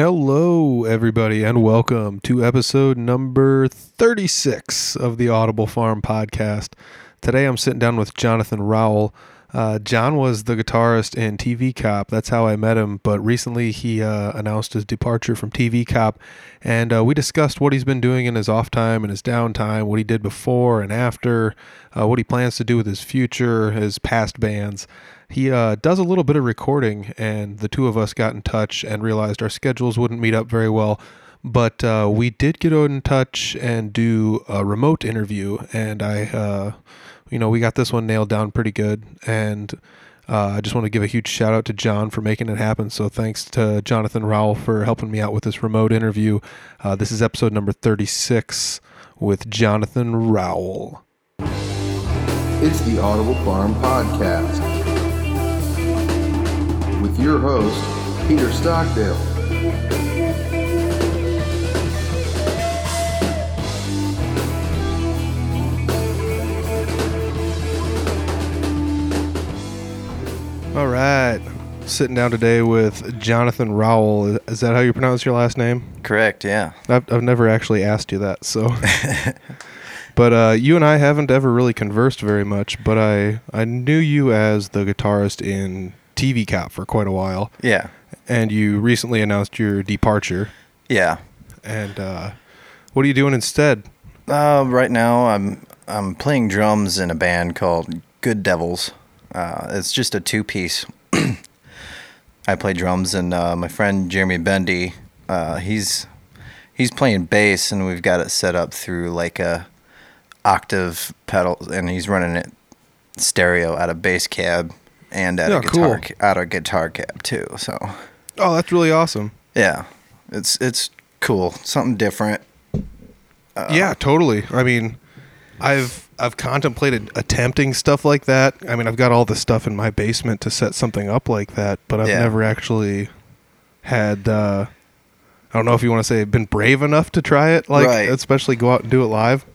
Hello, everybody, and welcome to episode number 36 of the Audible Farm podcast. Today I'm sitting down with Jonathan Rowell. Uh, John was the guitarist in TV Cop. That's how I met him. But recently he uh, announced his departure from TV Cop. And uh, we discussed what he's been doing in his off time and his downtime, what he did before and after, uh, what he plans to do with his future, his past bands. He uh, does a little bit of recording, and the two of us got in touch and realized our schedules wouldn't meet up very well. But uh, we did get in touch and do a remote interview, and I, uh, you know, we got this one nailed down pretty good. And uh, I just want to give a huge shout out to John for making it happen. So thanks to Jonathan Rowell for helping me out with this remote interview. Uh, this is episode number 36 with Jonathan Rowell. It's the Audible Farm Podcast with your host, Peter Stockdale. All right. Sitting down today with Jonathan Rowell. Is that how you pronounce your last name? Correct, yeah. I've, I've never actually asked you that, so. but uh, you and I haven't ever really conversed very much. But I I knew you as the guitarist in TV Cop for quite a while, Yeah. and you recently announced your departure. Yeah. And uh, what are you doing instead? Uh, right now I'm I'm playing drums in a band called Good Devils. Uh, it's just a two piece. I play drums and uh, my friend Jeremy Bendy, uh, he's he's playing bass and we've got it set up through like a octave pedal and he's running it stereo out of bass cab and out Yeah, of guitar cool. out of guitar cab too. So Oh, that's really awesome. yeah, it's it's cool, something different. yeah, totally. I mean, I've I've contemplated attempting stuff like that. I mean, I've got all the stuff in my basement to set something up like that, but I've Yeah. never actually had. Uh, I don't know if you want to say been brave enough to try it, like Right. especially go out and do it live.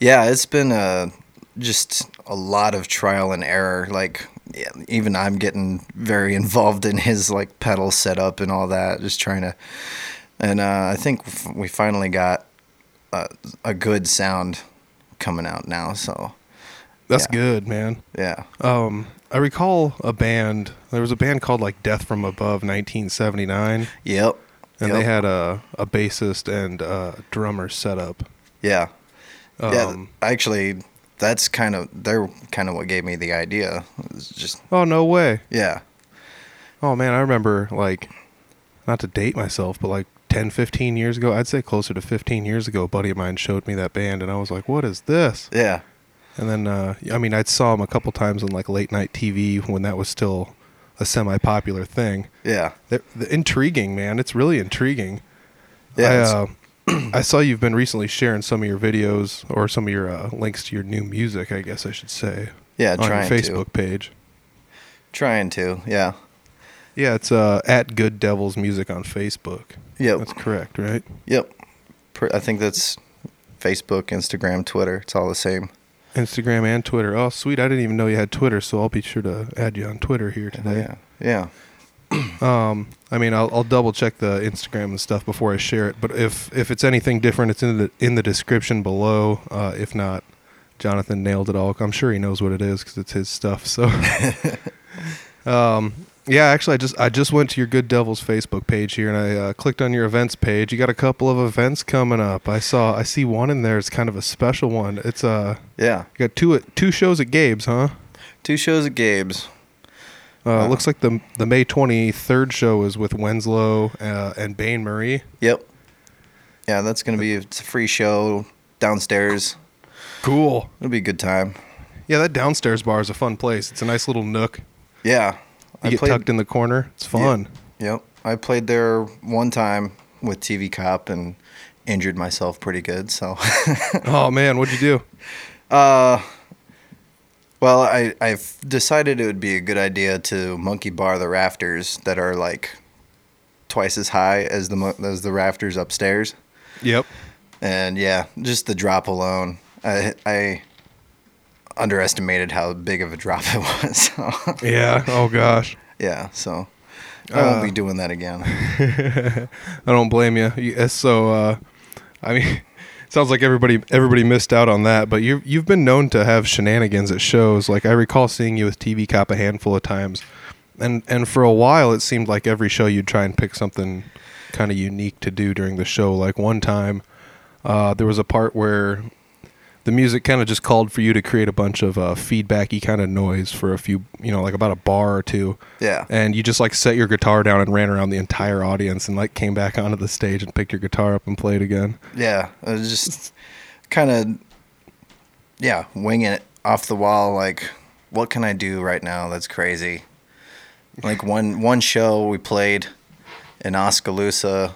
Yeah, it's been uh, just a lot of trial and error. Like, yeah, even I'm getting very involved in his like pedal setup and all that, just trying to. And uh, I think we finally got a, a good sound coming out now. So That's Yeah. good, man. yeah, Um, I recall a band. There was a band called like Death from Above, 1979, yep, and Yep. they had a a bassist and a drummer set up. yeah, yeah. Um, Actually, that's kind of they're kind of what gave me the idea. Just Oh no way! yeah, Oh man, I remember like not to date myself, but like 10, 15 years ago, I'd say closer to 15 years ago, a buddy of mine showed me that band and I was like, "What is this?" yeah, And then uh I mean, I saw them a couple times on like late night TV when that was still a semi-popular thing. yeah, They're, they're intriguing, man. It's really intriguing. yeah. I, uh, I saw you've been recently sharing some of your videos or some of your uh, links to your new music, I guess I should say, yeah, on your Facebook to, page. trying to, yeah, Yeah, it's uh, at Good Devils Music on Facebook. yep. That's correct, right? Yep. I think that's Facebook, Instagram, Twitter. It's all the same. Instagram and Twitter. Oh, sweet! I didn't even know you had Twitter, so I'll be sure to add you on Twitter here today. Yeah. Yeah. Um, I mean, I'll, I'll double check the Instagram and stuff before I share it. But if if it's anything different, it's in the in the description below. Uh, if not, Jonathan nailed it all. I'm sure he knows what it is because it's his stuff. So, um, yeah, actually, I just I just went to your Good Devils Facebook page here and I uh, clicked on your events page. You got a couple of events coming up. I saw I see one in there. It's kind of a special one. It's uh Yeah. you got two two shows at Gabe's, huh? Two shows at Gabe's. Uh, Wow. Looks like the the May 23rd show is with Winslow uh, and Bain Marie. Yep. Yeah, that's gonna be it's a free show downstairs. Cool. It'll be a good time. Yeah, that downstairs bar is a fun place. It's a nice little nook. Yeah. You get tucked in the corner. It's fun. Yep. I played there one time with TV Cop and injured myself pretty good. So, Oh man, what'd you do? uh, well, I I've decided it would be a good idea to monkey bar the rafters that are like twice as high as the as the rafters upstairs. Yep. And yeah, just the drop alone, I I underestimated how big of a drop it was. Yeah. Oh gosh. yeah, so I won't Uh, be doing that again. I don't blame you. You- So, uh, I mean, sounds like everybody everybody missed out on that. But you you've been known to have shenanigans at shows. Like I recall seeing you with TV Cop a handful of times, and and for a while it seemed like every show you'd try and pick something kind of unique to do during the show. Like one time, uh, there was a part where the music kind of just called for you to create a bunch of uh, feedbacky kind of noise for a few, you know, like about a bar or two Yeah. and you just like set your guitar down and ran around the entire audience and like came back onto the stage and picked your guitar up and played again. Yeah, it was just kind of yeah, winging it off the wall. Like, what can I do right now? That's crazy. Like one one show we played in Oskaloosa,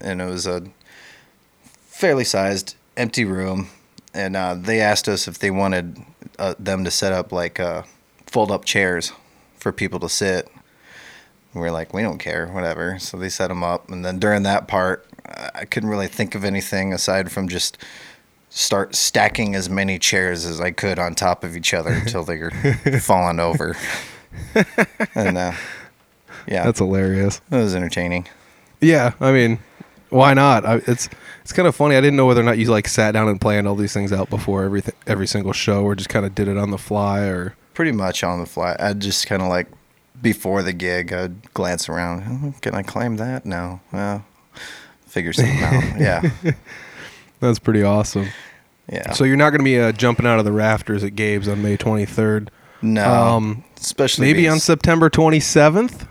and it was a fairly sized empty room, and uh, they asked us if they wanted uh, them to set up like uh, fold up chairs for people to sit. And we are like, we don't care, whatever. So they set them up, and then during that part, I couldn't really think of anything aside from just start stacking as many chairs as I could on top of each other until they were falling over. and uh, yeah, That's hilarious. it was entertaining. Yeah, I mean, why not? I, it's it's kind of funny. I didn't know whether or not you like sat down and planned all these things out before every every single show, or just kind of did it on the fly, or Pretty much on the fly. I'd just kind of like before the gig, I'd glance around. "Oh, Can I claim that? No. Well, figure something out. Yeah, that's pretty awesome. yeah. So you're not going to be uh, jumping out of the rafters at Gabe's on May 23rd. no, Um, especially Maybe on September 27th.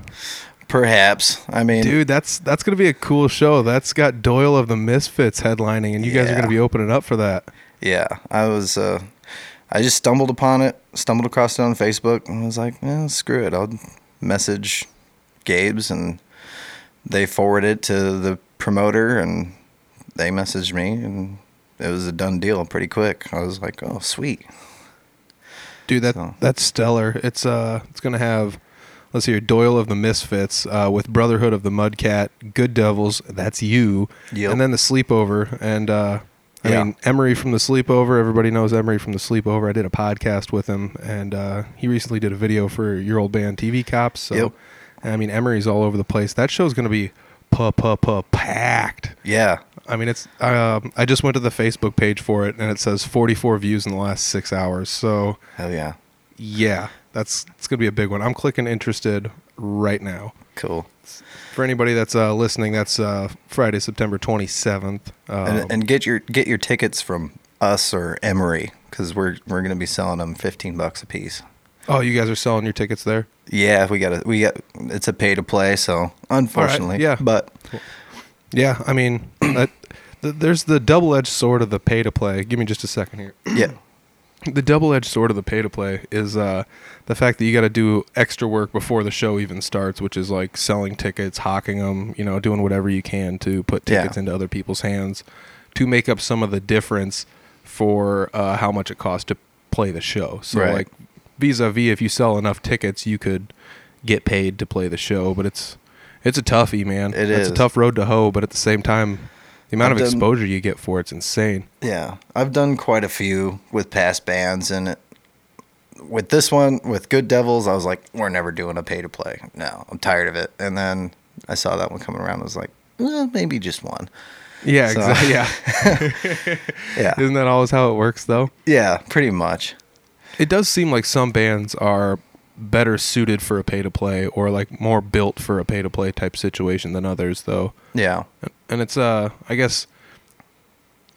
Perhaps. I mean, Dude, that's that's gonna be a cool show. That's got Doyle of the Misfits headlining, and you guys are gonna be opening up for that. Yeah, I was. Uh, I just stumbled upon it, stumbled across it on Facebook, and I was like, eh, "Screw it!" I'll message Gabe's, and they forwarded it to the promoter, and they messaged me, and it was a done deal pretty quick. I was like, "Oh, sweet." Dude, that So- that's stellar. It's uh, it's gonna have. Let's hear Doyle of the Misfits uh, with Brotherhood of the Mudcat, Good Devils. That's you, Yep. and then the Sleepover. And uh, I Yeah. mean Emery from the Sleepover. Everybody knows Emery from the Sleepover. I did a podcast with him, and uh, he recently did a video for your old band TV Cops. So, Yep. I mean Emery's all over the place. That show's gonna be pa pa pa packed. Yeah, I mean, it's. Um, I just went to the Facebook page for it, and it says 44 views in the last six hours. So, hell yeah, yeah, that's it's gonna be a big one. I'm clicking interested right now. cool. For anybody that's uh, listening, that's uh, Friday, September 27th. Um, and, and get your get your tickets from us or Emery because we're we're gonna be selling them fifteen bucks a piece. oh, you guys are selling your tickets there? Yeah, we got to we got it's a pay to play, so unfortunately, yeah. but Yeah, I mean, that, th- there's the double-edged sword of the pay-to-play. Give me just a second here. yeah, the double-edged sword of the pay-to-play is uh, the fact that you got to do extra work before the show even starts, which is like selling tickets, hawking them, you know, doing whatever you can to put Yeah. tickets into other people's hands to make up some of the difference for uh, how much it costs to play the show. So Right. like vis-a-vis, if you sell enough tickets, you could get paid to play the show, but it's it's a toughie, man. It it's is. a tough road to hoe, but at the same time, the amount I've of done- exposure you get for it's insane. yeah. I've done quite a few with past bands, and it, with this one with Good Devils, I was like, we're never doing a pay to play. No, I'm tired of it. And then I saw that one coming around. I was like, well, maybe just one. Yeah, So- exactly. Yeah. Yeah, Isn't that always how it works, though? yeah, pretty much. It does seem like some bands are better suited for a pay to play or like more built for a pay to play type situation than others, though. Yeah, And it's, uh, I guess,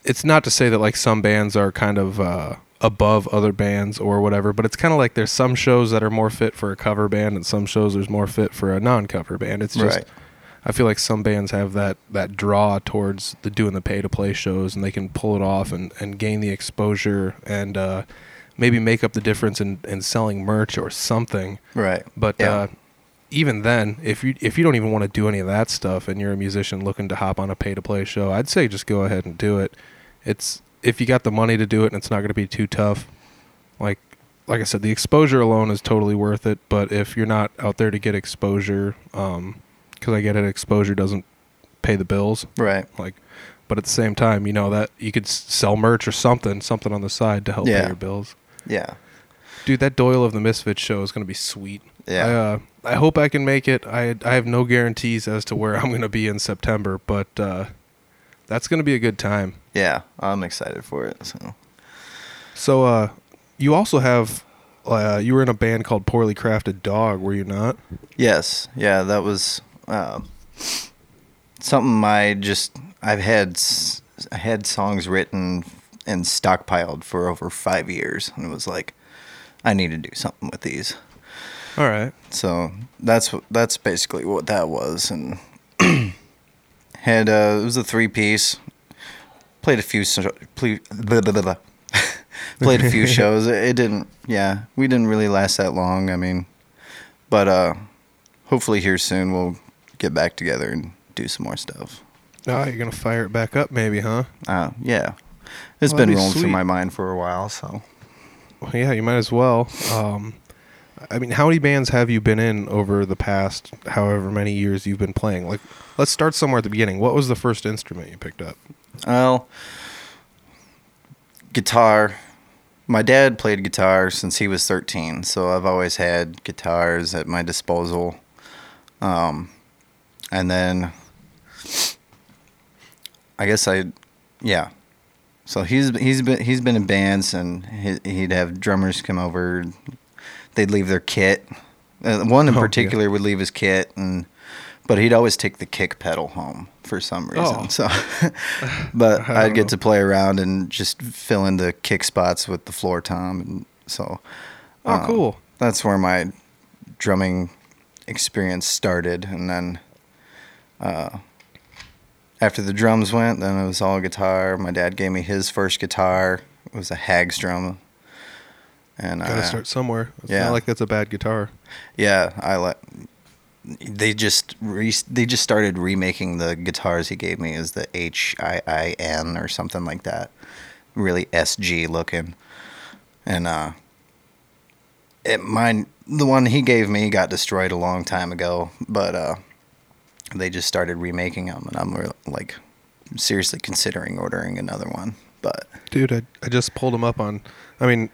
it's not to say that like some bands are kind of uh, above other bands or whatever, but it's kind of like there's some shows that are more fit for a cover band and some shows there's more fit for a non cover band. It's just. Right. I feel like some bands have that, that draw towards the doing the pay to play shows, and they can pull it off and, and gain the exposure and uh, maybe make up the difference in, in selling merch or something. right. But Yeah. uh, even then, if you if you don't even want to do any of that stuff, and you're a musician looking to hop on a pay to play show, I'd say just go ahead and do it. It's if you got the money to do it, and it's not going to be too tough. Like like I said, the exposure alone is totally worth it. But if you're not out there to get exposure, because I get it, exposure doesn't pay the bills. right. Like, but at the same time, you know that you could sell merch or something, something on the side to help Yeah. pay your bills. Yeah. Dude, that Doyle of the Misfits show is going to be sweet. Yeah. I, uh, I hope I can make it. I I have no guarantees as to where I'm going to be in September, but uh, that's going to be a good time. Yeah, I'm excited for it. So So, uh, you also have uh, you were in a band called Poorly Crafted Dog, were you not? yes, yeah, that was uh, something I just I've had I had songs written and stockpiled for over five years, and it was like I need to do something with these. All right. So that's that's basically what that was, and had uh, it was a three piece. Played a few so- blah, blah, blah, played a few shows. It, it didn't. Yeah, we didn't really last that long. I mean, but uh, hopefully here soon we'll get back together and do some more stuff. Oh, you're gonna fire it back up, maybe, huh? Uh, yeah, it's Well, been be rolling through my mind for a while. So Well, yeah, you might as well. Um, I mean, how many bands have you been in over the past however many years you've been playing? Like, let's start somewhere at the beginning. What was the first instrument you picked up? Well, guitar. My dad played guitar since he was 13, so I've always had guitars at my disposal. Um, and then I guess I, yeah. So he's he's been he's been in bands, and he, he'd have drummers come over. They'd leave their kit. Uh, one in Oh, yeah. particular would leave his kit, and but he'd always take the kick pedal home for some reason. Oh. So, but I'd get know. to play around and just fill in the kick spots with the floor tom, and so. Oh, um, cool. That's where my drumming experience started, and then uh, after the drums went, then it was all guitar. My dad gave me his first guitar. It was a Hagstrom, and Got to I, start somewhere. It's yeah. not like that's a bad guitar. yeah, I let. They just re- they just started remaking the guitars he gave me as the H I I N or something like that, really SG looking, and uh, it mine the one he gave me got destroyed a long time ago, but uh, they just started remaking them, and I'm like seriously considering ordering another one, but Dude, I, I just pulled them up on. I mean,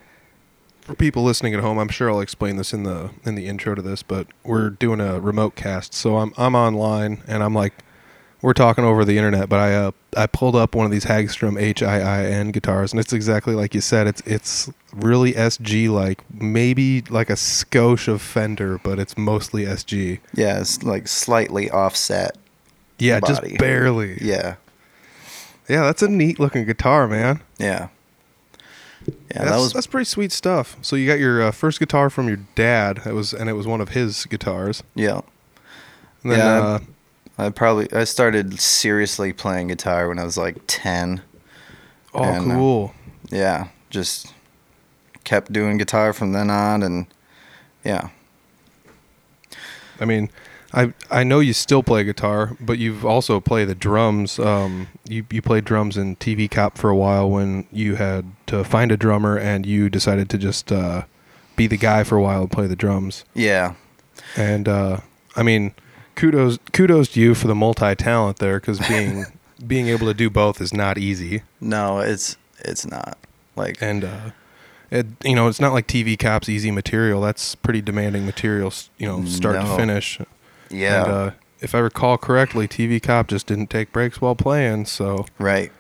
for people listening at home, I'm sure I'll explain this in the in the intro to this, but we're doing a remote cast, so I'm I'm online and I'm like, we're talking over the internet, but I uh I pulled up one of these Hagstrom H I I N guitars, and it's exactly like you said. It's it's really SG like, maybe like a skosh of Fender, but it's mostly SG. yeah, it's like slightly offset. Yeah, Body. just barely. Yeah, Yeah, that's a neat looking guitar, man. yeah. Yeah, that's, that was that's pretty sweet stuff. So you got your uh, first guitar from your dad. It was and it was one of his guitars. yeah. And then, Yeah. uh, I probably I started seriously playing guitar when I was like ten. oh, and, uh, cool. Yeah, just kept doing guitar from then on, and yeah, I mean, I I know you still play guitar, but you've also played the drums. Um, you you played drums in TV Cop for a while when you had to find a drummer and you decided to just uh, be the guy for a while and play the drums. yeah, And uh, I mean, kudos kudos to you for the multi talent there because being being able to do both is not easy. no, it's it's not like and uh, it you know it's not like TV Cop's easy material. That's pretty demanding material, you know, start to finish. yeah, And, uh, if I recall correctly, TV Cop just didn't take breaks while playing. So right,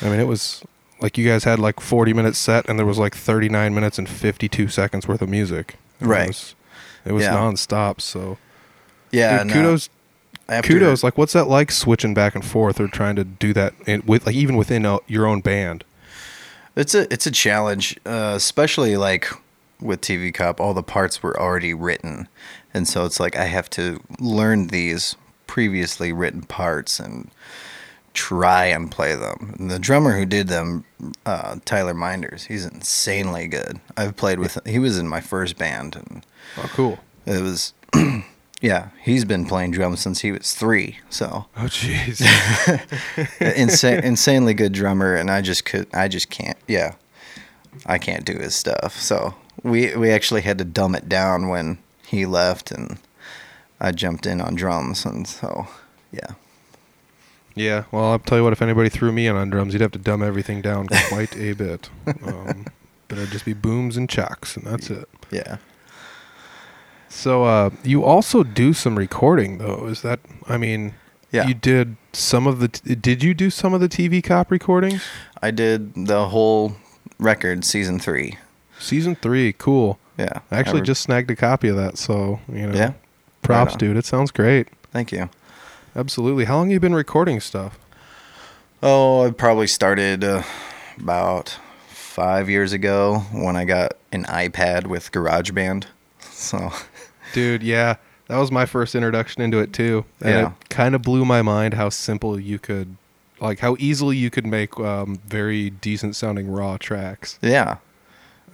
I mean, it was like you guys had like 40 minutes set, and there was like 39 minutes and 52 seconds worth of music. Right. It was, it was Yeah. nonstop. So yeah. dude, no, kudos, after- kudos. Like, what's that like switching back and forth or trying to do that in, with like even within uh your own band? It's a it's a challenge, uh, especially like with TV Cop. All the parts were already written, and so it's like I have to learn these previously written parts and try and play them. And the drummer who did them, uh, Tyler Minders, he's insanely good. I've played with. him. He was in my first band, and Oh, cool. it was. Yeah, he's been playing drums since he was three. So Oh, jeez. insane, insanely good drummer, and I just could, I just can't. Yeah, I can't do his stuff. So we we actually had to dumb it down when he left, and I jumped in on drums, and so yeah, Yeah, well, I'll tell you what. If anybody threw me in on drums, you'd have to dumb everything down quite a bit. Um, but it'd just be booms and chocks, and that's it. yeah. So uh, you also do some recording though. Is that? I mean, Yeah. You did some of the. T- did you do some of the TV cop recordings? I did the whole record, season three. Season three, cool. Yeah. I actually re- just snagged a copy of that, so you know. Yeah. Props, Right dude. It sounds great. Thank you. Absolutely. How long have you been recording stuff? Oh, I probably started uh, about five years ago when I got an iPad with GarageBand. So, Dude, yeah. That was my first introduction into it too. And Yeah. it kind of blew my mind how simple you could like how easily you could make um, very decent sounding raw tracks. yeah.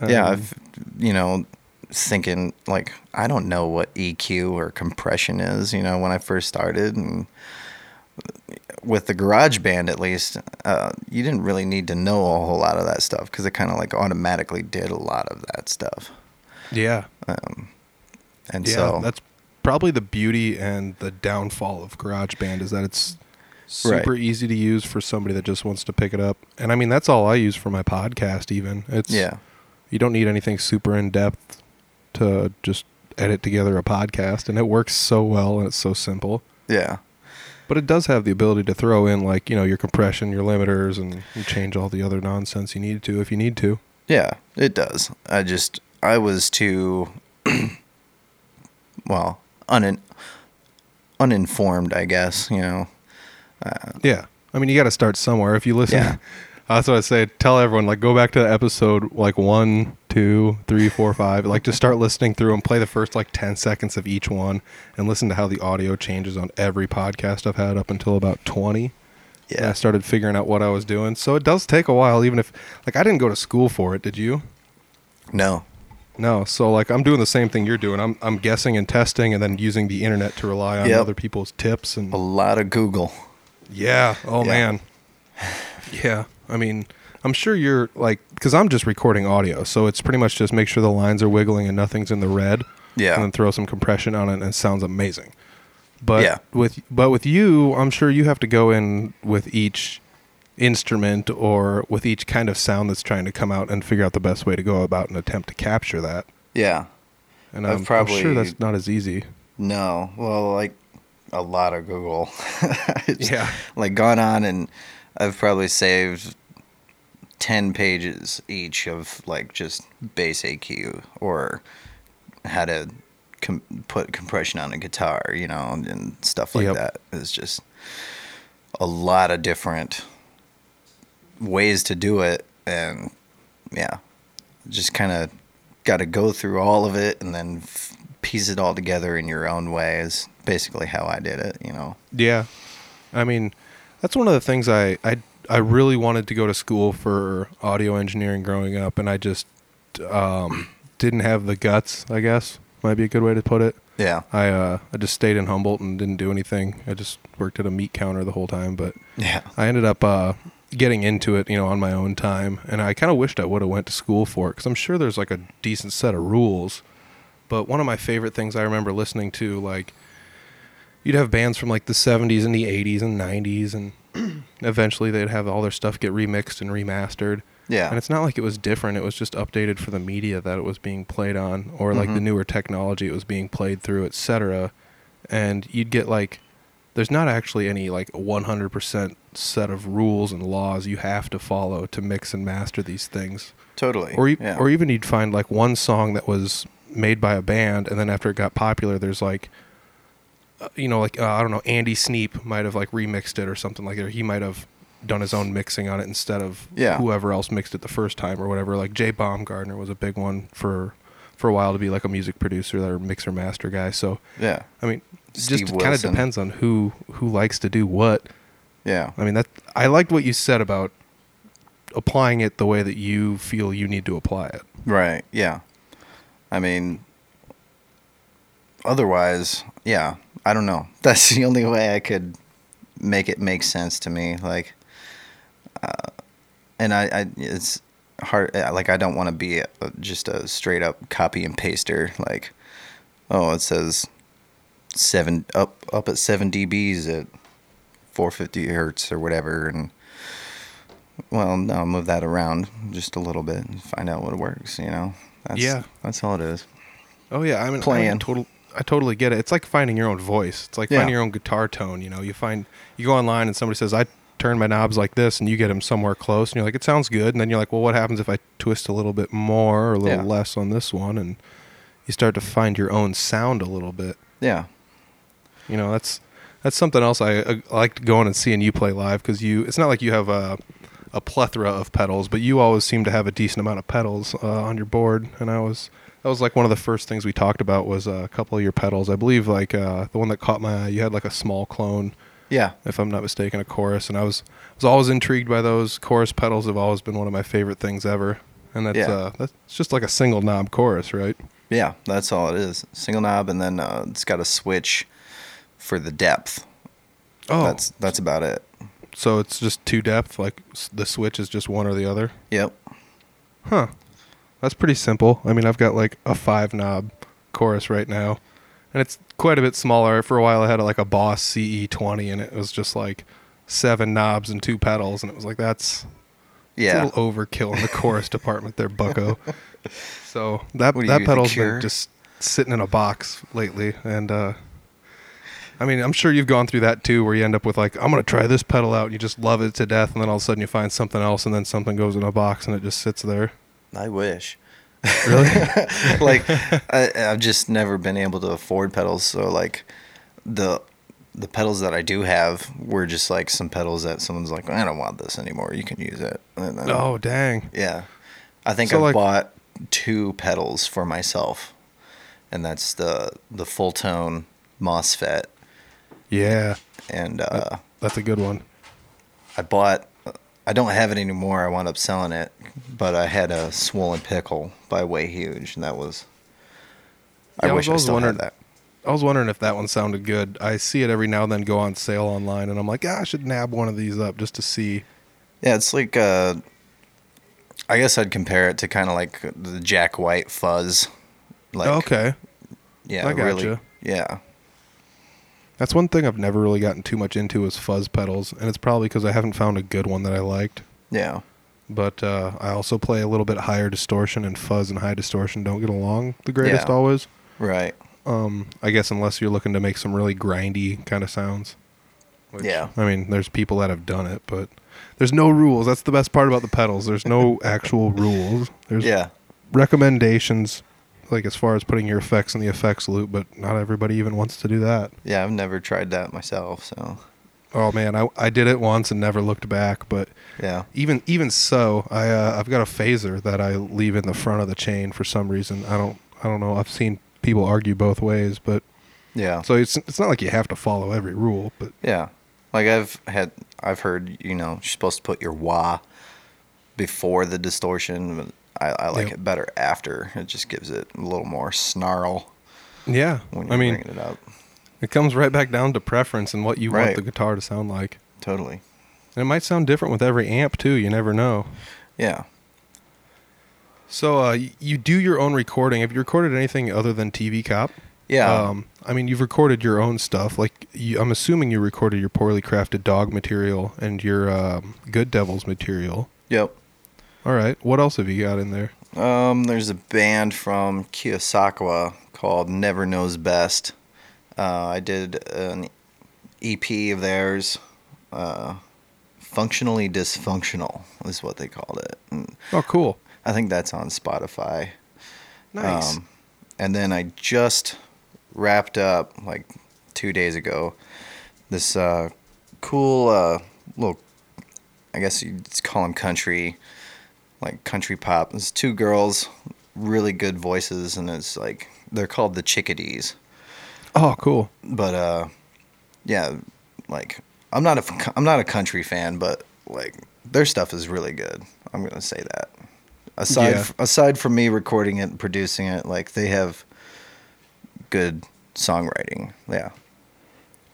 yeah, Um, I've, you know, thinking like I don't know what EQ or compression is. You know, when I first started, and with the Garage Band at least, uh, you didn't really need to know a whole lot of that stuff because it kind of like automatically did a lot of that stuff. Yeah. And Yeah, so that's probably the beauty and the downfall of GarageBand is that it's super Right. easy to use for somebody that just wants to pick it up. And I mean, that's all I use for my podcast even. It's yeah, you don't need anything super in depth to just edit together a podcast and it works so well and it's so simple. yeah, But it does have the ability to throw in like, you know, your compression, your limiters and you change all the other nonsense you need to if you need to. yeah. It does. I just I was too well un uninformed, I guess. You know. Uh, yeah. I mean, you got to start somewhere. If you listen, Yeah. that's what I say. Tell everyone, like, go back to episode like one, two, three, four, five. Like, just start listening through and play the first like 10 seconds of each one and listen to how the audio changes on every podcast I've had up until about 20. And I started figuring out what I was doing. So it does take a while, even if, like, I didn't go to school for it. Did you? No. No. So, like, I'm doing the same thing you're doing. I'm, I'm guessing and testing and then using the internet to rely on Yep. other people's tips and A lot of Google. Yeah. Oh Yeah. man. Yeah. I mean, I'm sure you're like because I'm just recording audio, so it's pretty much just make sure the lines are wiggling and nothing's in the red. Yeah. And then throw some compression on it, and it sounds amazing. But Yeah. with but with you, I'm sure you have to go in with each instrument or with each kind of sound that's trying to come out and figure out the best way to go about and attempt to capture that. Yeah. And I'm, I'm probably- sure that's not as easy. No. Well, like a lot of Google. Yeah. Like gone on and I've probably saved 10 pages each of like just bass EQ or how to com- put compression on a guitar, you know, and stuff like Yep. that. It's just a lot of different ways to do it and yeah, just kind of got to go through all of it and then f- piece it all together in your own way is basically how I did it, you know. Yeah, I mean, that's one of the things I I I really wanted to go to school for audio engineering growing up, and I just um, didn't have the guts. I guess might be a good way to put it. Yeah. I uh, I just stayed in Humboldt and didn't do anything. I just worked at a meat counter the whole time, but Yeah. I ended up uh, getting into it, you know, on my own time, and I kind of wished I would have went to school for it because I'm sure there's like a decent set of rules. But one of my favorite things I remember listening to, like, you'd have bands from like the 70s and the 80s and 90s, and eventually they'd have all their stuff get remixed and remastered. Yeah. And it's not like it was different; it was just updated for the media that it was being played on, or like the Mhm. newer technology it was being played through, etc. And you'd get like, there's not actually any like 100% set of rules and laws you have to follow to mix and master these things, Totally. or yeah. or even you'd find like one song that was made by a band, and then after it got popular, there's like. uh, You know, like uh, I don't know, Andy Sneap might have like remixed it or something like that. Or he might have done his own mixing on it instead of Yeah. whoever else mixed it the first time or whatever. Like Jay Baumgartner was a big one for for a while to be like a music producer or mixer master guy. So yeah. I mean, Steve just kind of depends on who who likes to do what. Yeah. I mean that I liked what you said about applying it the way that you feel you need to apply it. Right. Yeah. I mean, otherwise, yeah. I don't know. That's the only way I could make it make sense to me. Like, uh, and I, I, it's hard. uh, Like, I don't want to be a, just a straight up copy and paster. Like, oh, it says seven up up at seven dBs at 450 hertz or whatever, and well, no, move that around just a little bit and find out what works. You know, that's, Yeah. that's all it is. Oh yeah, I mean, I Playing. total, I totally get it. It's like finding your own voice. It's like Yeah. finding your own guitar tone. You know, you find you go online and somebody says, "I turn my knobs like this," and you get them somewhere close, and you're like, "It sounds good," and then you're like, "Well, what happens if I twist a little bit more or a little Yeah. less on this one?" And you start to find your own sound a little bit. Yeah. You know, that's that's something else I, I like going and seeing you play live because you. It's not like you have a a plethora of pedals, but you always seem to have a decent amount of pedals uh, on your board. And I was that was like one of the first things we talked about was uh, a couple of your pedals. I believe like uh, the one that caught my eye. You had like a small clone, Yeah. if I'm not mistaken, a chorus, and I was was always intrigued by those chorus pedals. Have always been one of my favorite things ever. And that's Yeah. uh, that's just like a single knob chorus, right? Yeah. That's all it is. Single knob, and then uh, it's got a switch for the depth. Oh, That's that's about it. so it's just two depth. Like the switch is just one or the other. Yep. Huh. That's pretty simple. I mean, I've got like a five knob chorus right now, and it's quite a bit smaller. For a while, I had like a Boss CE20, and it was just like seven knobs and two pedals, and it was like that's Yeah. a little overkill in the chorus department there, Bucko. So that that pedal's been just sitting in a box lately, and uh, I mean, I'm sure you've gone through that too, where you end up with like, I'm gonna try this pedal out, and you just love it to death, and then all of a sudden you find something else, and then something goes in a box, and it just sits there. I wish. Really? like I, I've just never been able to afford pedals. So like the the pedals that I do have were just like some pedals that someone's like, I don't want this anymore. You can use it. Then- oh, dang. yeah. I think So, I like- bought two pedals for myself, and that's the the Fulltone MOSFET Yeah, and uh, that's a good one. I bought. I don't have it anymore. I wound up selling it, but I had a swollen pickle by Way Huge, and that was. I Yeah, I was wish I still wondering- had that. I was wondering if that one sounded good. I see it every now and then go on sale online, and I'm like, ah, I should nab one of these up just to see. Yeah, it's like. Uh, I guess I'd compare it to kind of like the Jack White fuzz. Like, okay, Yeah, I really. gotcha. Yeah. That's one thing I've never really gotten too much into is fuzz pedals, and it's probably because I haven't found a good one that I liked. Yeah. But uh, I also play a little bit higher distortion, and fuzz and high distortion don't get along the greatest Yeah. always. Right. Um, I guess unless you're looking to make some really grindy kind of sounds. Which, Yeah. I mean, there's people that have done it, but there's no rules. That's the best part about the pedals. There's no actual rules. There's Yeah. recommendations, like as far as putting your effects in the effects loop, but not everybody even wants to do that. Yeah. I've never tried that myself. So. Oh man, I, I did it once and never looked back. But Yeah. even even so, I uh, I've got a phaser that I leave in the front of the chain for some reason. I don't I don't know. I've seen people argue both ways, but Yeah. so it's it's not like you have to follow every rule, but Yeah. Like I've had I've heard, you know, you're supposed to put your wah before the distortion, I, I like Yep. it better after. It just gives it a little more snarl yeah, when you're I mean, bringing it up. it comes right back down to preference and what you want the guitar to sound like. Totally. And it might sound different with every amp too. You never know. Yeah. So uh, you do your own recording. Have you recorded anything other than TV Cop? Yeah. Um, I mean, you've recorded your own stuff. Like, you, I'm assuming you recorded your poorly crafted dog material and your um, Good Devils material. yep. All right. What else have you got in there? Um, there's a band from Keosauqua called Never Knows Best. Uh, I did an EP of theirs. Uh, Functionally Dysfunctional is what they called it. And Oh, cool. I think that's on Spotify. Nice. Um, and then I just wrapped up like two days ago this uh, cool uh, little, I guess you'd call them country, like country pop. It's two girls, really good voices, and it's like they're called the Chickadees. oh, cool. But uh, yeah, like I'm not a I'm not a country fan, but like their stuff is really good. I'm gonna say that. Aside Yeah. f- aside from me recording it and producing it, like they have good songwriting. Yeah.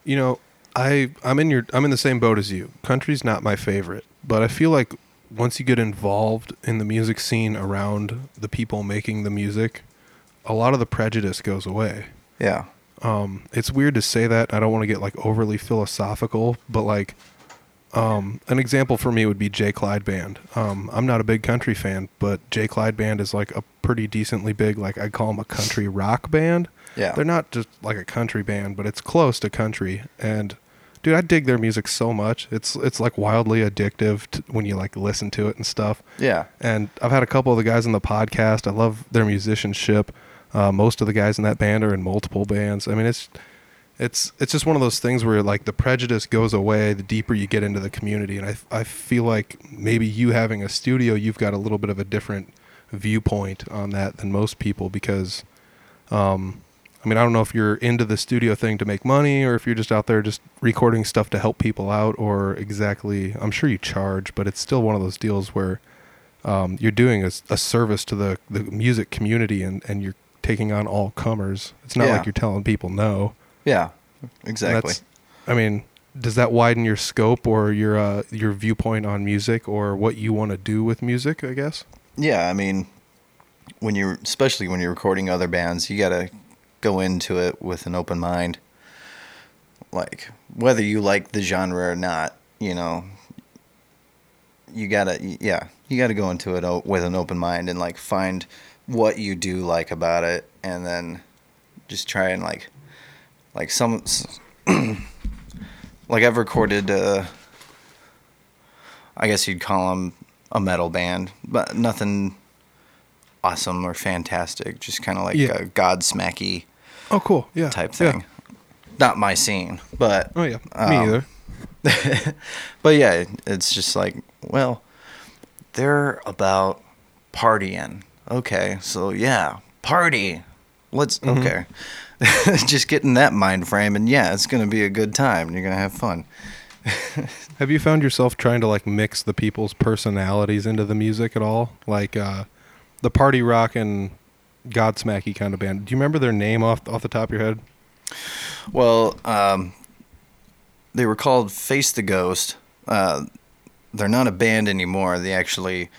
You know, I I'm in your I'm in the same boat as you. Country's not my favorite, but I feel like once you get involved in the music scene around the people making the music, a lot of the prejudice goes away. Yeah. um it's weird to say that i don't want to get like overly philosophical but like Um, an example for me would be Jay Clyde Band. Um, I'm not a big country fan, but Jay Clyde Band is like a pretty decently big, like I'd call them a country rock band. Yeah. They're not just like a country band, but it's close to country. And dude, I dig their music so much. It's it's like wildly addictive to, when you like listen to it and stuff. Yeah. And I've had a couple of the guys on the podcast. I love their musicianship. Uh, most of the guys in that band are in multiple bands. I mean, it's it's it's just one of those things where like the prejudice goes away the deeper you get into the community. And I I feel like maybe you having a studio, you've got a little bit of a different viewpoint on that than most people because. Um, I mean, I don't know if you're into the studio thing to make money or if you're just out there just recording stuff to help people out or exactly. I'm sure you charge, but it's still one of those deals where um, you're doing a, a service to the, the music community and, and you're taking on all comers. It's not Yeah. like you're telling people no. Yeah. Exactly. I mean, does that widen your scope or your uh, your viewpoint on music or what you want to do with music? I guess. Yeah, I mean, when you're especially when you're recording other bands, you gotta go into it with an open mind. Like whether you like the genre or not, you know, you gotta yeah, you gotta go into it with an open mind and like find what you do like about it, and then just try and like like some like I've recorded. Uh, I guess you'd call them a metal band, but nothing awesome or fantastic. Just kind of like Yeah. a Godsmacky Oh, cool. Yeah. type Yeah. thing. Not my scene, but Oh yeah. Me Um, either. but yeah, it's just like, well, they're about partying. Okay, so yeah, party. Let's Mm-hmm. okay. just get in that mind frame, and yeah, it's gonna be a good time. and You're gonna have fun. Have you found yourself trying to like mix the people's personalities into the music at all? Like uh, the party rock and Godsmacky kind of band. Do you remember their name off off the top of your head? Well, um, they were called Face the Ghost. Uh, they're not a band anymore. They actually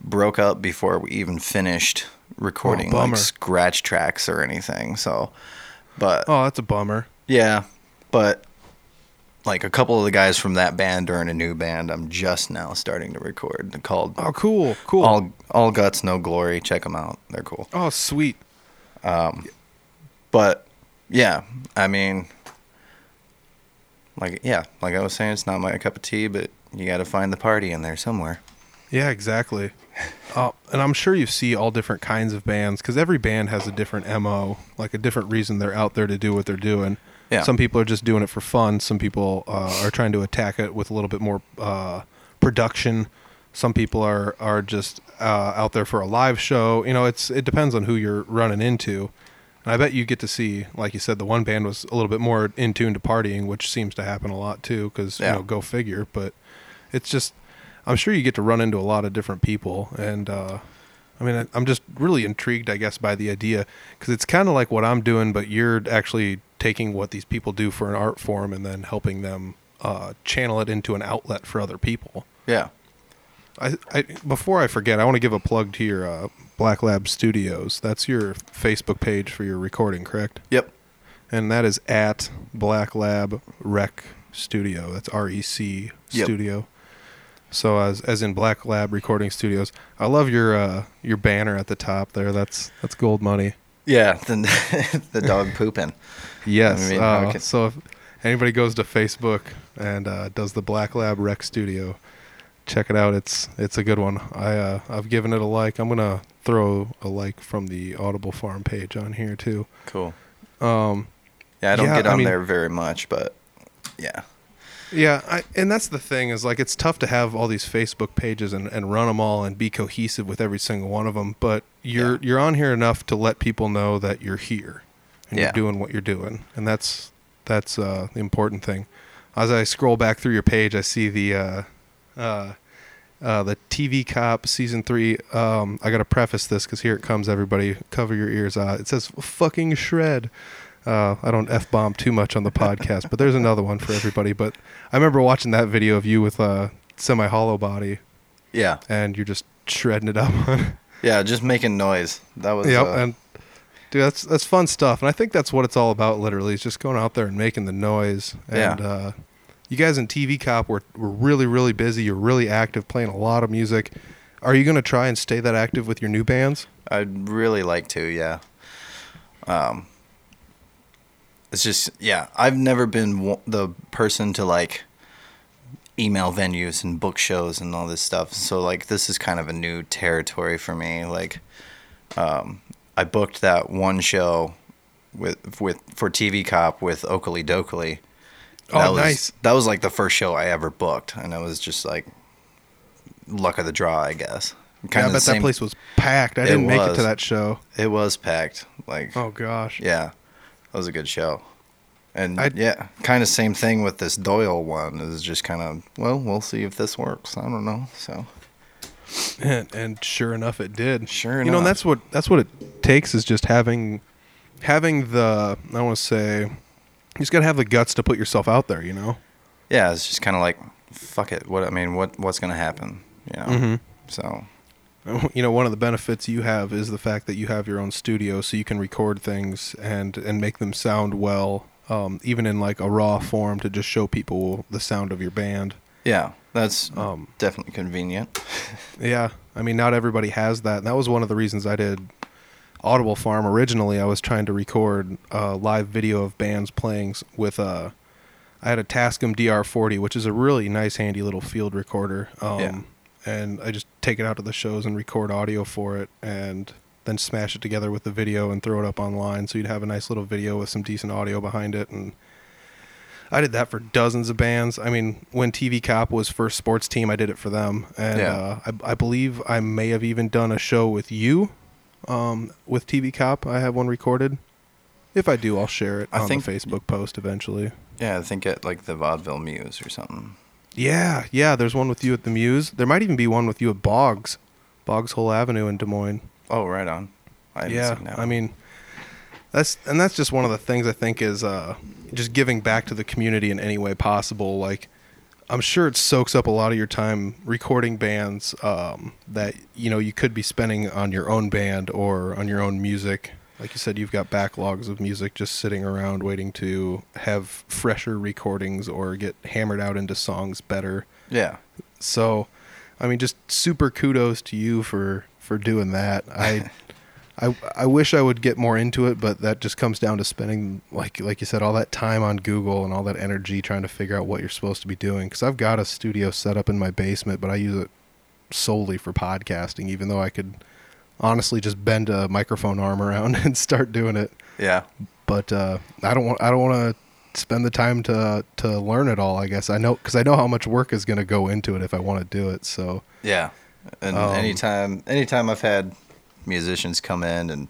broke up before we even finished recording bummer. like scratch tracks or anything. So, but Oh, that's a bummer. yeah, but like a couple of the guys from that band are in a new band. I'm just now starting to record. Called Oh, cool, cool. All All Guts No Glory. Check them out. They're cool. oh, sweet. Um, But yeah, I mean, like yeah, like I was saying, it's not my cup of tea, but you got to find the party in there somewhere. Yeah, exactly. Uh, and I'm sure you see all different kinds of bands because every band has a different mo, like a different reason they're out there to do what they're doing. Yeah. Some people are just doing it for fun. Some people uh, are trying to attack it with a little bit more uh, production. Some people are are just uh, out there for a live show. You know, it's it depends on who you're running into. And I bet you get to see, like you said, the one band was a little bit more in tune to partying, which seems to happen a lot too. Because Yeah. you know, go figure. But it's just I'm sure you get to run into a lot of different people, and uh, I mean, I- I'm just really intrigued, I guess, by the idea because it's kind of like what I'm doing, but you're actually taking what these people do for an art form and then helping them uh, channel it into an outlet for other people. Yeah. I, I before I forget, I want to give a plug to your uh, Black Lab Studios. That's your Facebook page for your recording, correct? Yep. And that is at Black Lab Rec Studio. That's R E C Yep. Studio. So as as in Black Lab Recording Studios. I love your uh, your banner at the top there. That's that's gold money. Yeah. The the dog pooping. Yes. I mean, uh. So if anybody goes to Facebook and uh, does the Black Lab Rec Studio, check it out. It's it's a good one. I uh, I've given it a like. I'm gonna throw a like from the Audible Farm page on here too. Cool. Um, Yeah, I don't Yeah, get I on mean- there very much, but yeah. Yeah, I, and that's the thing is like it's tough to have all these Facebook pages and, and run them all and be cohesive with every single one of them. But you're Yeah. you're on here enough to let people know that you're here and Yeah. you're doing what you're doing, and that's that's uh, the important thing. As I scroll back through your page, I see the uh, uh, uh, the TV Cop season three. Um, I got to preface this because here it comes, everybody. Cover your ears. Uh, it says "fucking shred." Uh, I don't f bomb too much on the podcast, but there's another one for everybody. But I remember watching that video of you with a semi hollow body, Yeah. and you're just shredding it up. Yeah, just making noise. That was yep, uh, and dude, that's that's fun stuff, and I think that's what it's all about. Literally, is just going out there and making the noise, and Yeah. uh, you guys in TV Cop were, were really, really busy. You're really active, playing a lot of music. Are you going to try and stay that active with your new bands? I'd really like to, yeah. Um, it's just, yeah, I've never been the person to like email venues and book shows and all this stuff. So like, this is kind of a new territory for me. Like, um, I booked that one show with with for TV Cop with Oakley Dokley. Oh, That was, nice. That was like the first show I ever booked, and it was just like luck of the draw, I guess. Yeah, Kinda I bet that place was packed. I didn't make it to that show. It was packed. Like, Oh gosh. yeah, was a good show. And I'd- yeah, kind of same thing with this Doyle one. Is just kind of well, we'll see if this works. I don't know. So And, and sure enough, it did. Sure enough, you know, that's what that's what it takes is just having having the I want to say you just got to have the guts to put yourself out there. You know. yeah, it's just kind of like fuck it. What I mean, what what's gonna happen? You know. Mhm. So you know one of the benefits you have is the fact that you have your own studio so you can record things and and make them sound well um, even in like a raw form to just show people the sound of your band yeah, that's Um, definitely convenient. yeah i mean not everybody has that and that was one of the reasons i did audible farm originally i was trying to record a live video of bands playing with a i had a tascam dr40 which is a really nice handy little field recorder um, Yeah. And i just take it out to the shows and record audio for it and then smash it together with the video and throw it up online so you'd have a nice little video with some decent audio behind it and I did that for dozens of bands. I mean, when TV Cop was first sports team, I did it for them, and Yeah. uh, I, I believe I may have even done a show with you, um, with TV Cop. I have one recorded. If I do, I'll share it I on think- the Facebook post eventually. Yeah, I think at like the Vaudeville Mews or something. Yeah, yeah. There's one with you at the Mews. There might even be one with you at Boggs, Boggs Hole Avenue in Des Moines. Oh, right on. I yeah i mean that's and that's just one of the things i think is uh just giving back to the community in any way possible like i'm sure it soaks up a lot of your time recording bands um that you know you could be spending on your own band or on your own music like you said you've got backlogs of music just sitting around waiting to have fresher recordings or get hammered out into songs better yeah, so, I mean, just super kudos to you for for doing that. I, I, I wish I would get more into it, but that just comes down to spending, like like you said, all that time on Google and all that energy trying to figure out what you're supposed to be doing. Because I've got a studio set up in my basement, but I use it solely for podcasting. Even though I could honestly just bend a microphone arm around and start doing it, yeah, but uh, I don't want I don't want to spend the time to to learn it all. I guess I know because I know how much work is going to go into it if I want to do it. So yeah. And Um, anytime, anytime I've had musicians come in and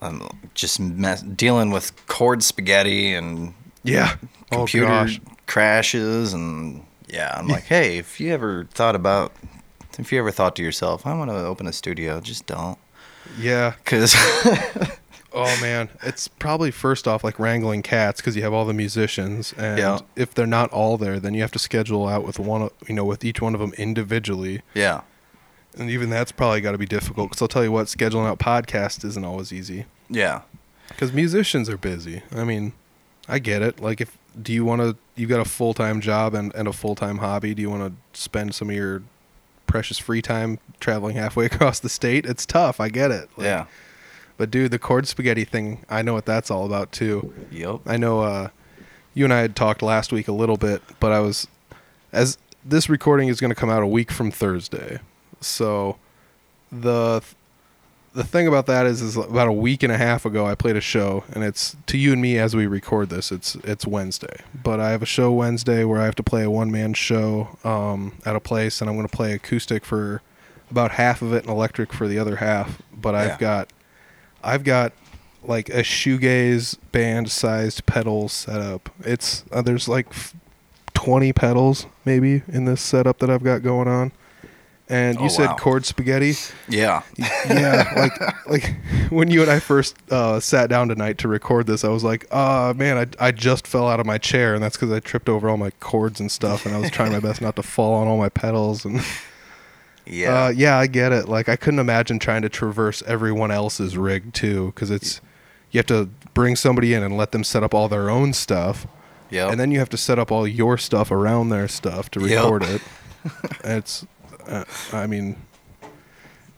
I'm just mess, dealing with cord spaghetti and yeah, computer oh crashes and yeah, I'm like, hey, if you ever thought about, if you ever thought to yourself, I want to open a studio, just don't, yeah. because Oh man, it's probably first off like wrangling cats because you have all the musicians, and Yeah. if they're not all there, then you have to schedule out with one, you know, with each one of them individually, yeah, and even that's probably got to be difficult. Because I'll tell you what, scheduling out podcasts isn't always easy. yeah, because musicians are busy. I mean, I get it. Like, if do you want to? You've got a full time job and, and a full time hobby. Do you want to spend some of your precious free time traveling halfway across the state? It's tough. I get it. Like, yeah, But dude, the cord spaghetti thing, I know what that's all about too. yep, I know uh, you and I had talked last week a little bit, but I was as this recording is going to come out a week from Thursday, so the the thing about that is, is about a week and a half ago I played a show, and it's to you and me as we record this. It's it's Wednesday, but I have a show Wednesday where I have to play a one man show um, at a place, and I'm going to play acoustic for about half of it and electric for the other half. But I've Yeah. got I've got like a shoegaze band sized pedal setup. It's uh, there's like f- 20 pedals maybe in this setup that I've got going on. And you Oh, said wow. cord spaghetti. yeah, Yeah, like like when you and I first uh, sat down tonight to record this, I was like, "Ah, man, I I just fell out of my chair, and that's because I tripped over all my cords and stuff, and I was trying my best not to fall on all my pedals." And yeah, uh, yeah, I get it. Like I couldn't imagine trying to traverse everyone else's rig too, because it's you have to bring somebody in and let them set up all their own stuff, Yep. and then you have to set up all your stuff around their stuff to Yep. record it. it's, uh, I mean,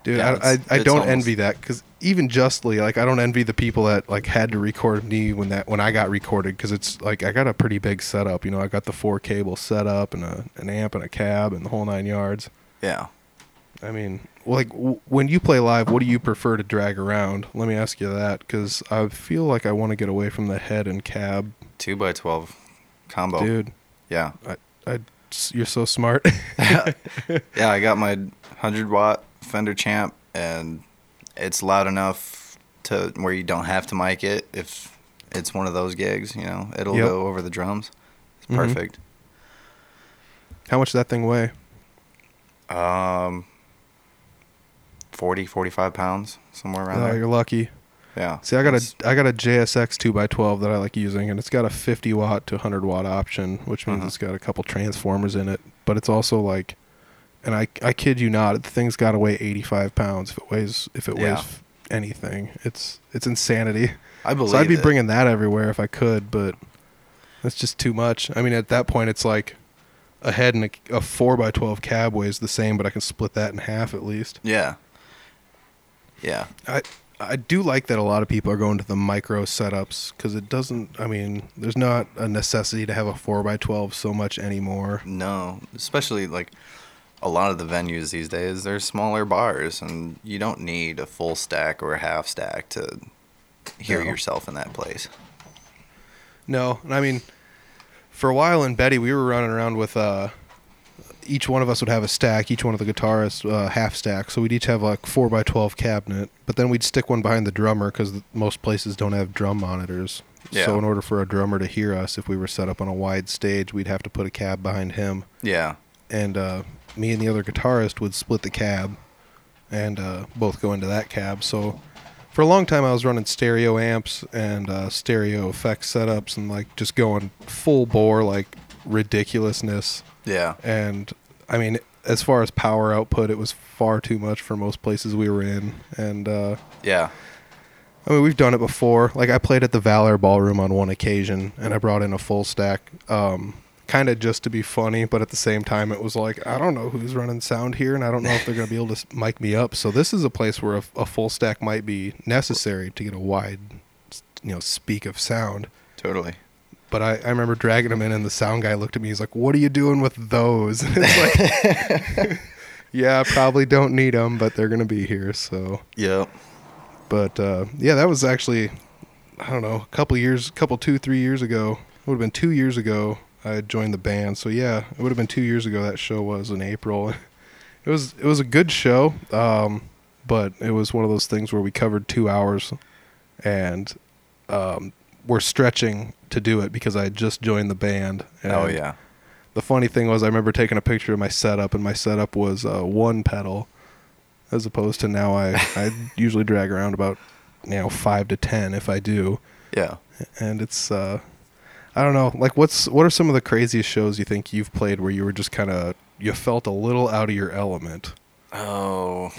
dude, Yeah, I, I, I don't almost- envy that because even justly, like, I don't envy the people that like had to record me when that when I got recorded because it's like I got a pretty big setup. You know, I got the four cable setup and a an amp and a cab and the whole nine yards. Yeah. I mean, like w- when you play live, what do you prefer to drag around? Let me ask you that because I feel like I want to get away from the head and cab, Two by twelve combo. dude. Yeah. I, I, you're so smart. Yeah, I got my hundred watt Fender Champ, and it's loud enough to where you don't have to mic it if it's one of those gigs. You know, it'll Yep. go over the drums. It's Mhm. perfect. How much does that thing weigh? Um, 40, 45 pounds, somewhere around Oh, there. you're lucky. Yeah. See, I got a I got a JSX two x twelve that I like using, and it's got a fifty watt to hundred watt option, which means Uh-huh. it's got a couple transformers in it. But it's also like, and I I kid you not, the thing's got to weigh eighty five pounds if it weighs if it Yeah. weighs anything. It's it's insanity. I believe So I'd be it. bringing that everywhere if I could, but that's just too much. I mean, at that point, it's like a head and a, a four x twelve cab weighs the same, but I can split that in half at least. Yeah. Yeah. I I do like that a lot of people are going to the micro setups because it doesn't. I mean, there's not a necessity to have a four x twelve so much anymore. No, especially like a lot of the venues these days, they're smaller bars, and you don't need a full stack or a half stack to hear No. yourself in that place. No, and I mean, for a while in Betty, we were running around with uh, each one of us would have a stack. Each one of the guitarists uh, half stack, so we'd each have like four by twelve cabinet. But then we'd stick one behind the drummer because most places don't have drum monitors. Yeah. So in order for a drummer to hear us, if we were set up on a wide stage, we'd have to put a cab behind him. Yeah. and uh, me and the other guitarist would split the cab and uh, both go into that cab. So for a long time, I was running stereo amps and uh, stereo effects setups and like just going full bore, like ridiculousness. Yeah. And I mean, as far as power output, it was far too much for most places we were in. And uh, Yeah. I mean, we've done it before. Like I played at the Val Air Ballroom on one occasion, and I brought in a full stack, um, kind of just to be funny. But at the same time, it was like I don't know who's running sound here, and I don't know if they're going to be able to mic me up. So this is a place where a, a full stack might be necessary to get a wide, you know, speak of sound. Totally. But I, I remember dragging them in, and the sound guy looked at me. He's like, "What are you doing with those?" And it's like, "Yeah, probably don't need them, but they're going to be here." So yeah, but uh, yeah, that was actually I don't know a couple years, a couple two three years ago. It would have been two years ago. I had joined the band, so yeah, it would have been two years ago. That show was in April. It was it was a good show, um, but it was one of those things where we covered two hours, and um, we're stretching to do it because I had just joined the band. And Oh yeah. the funny thing was, I remember taking a picture of my setup, and my setup was uh, one pedal, as opposed to now I I usually drag around about you know five to ten if I do, Yeah. and it's uh, I don't know, like what's what are some of the craziest shows you think you've played where you were just kind of you felt a little out of your element? Oh.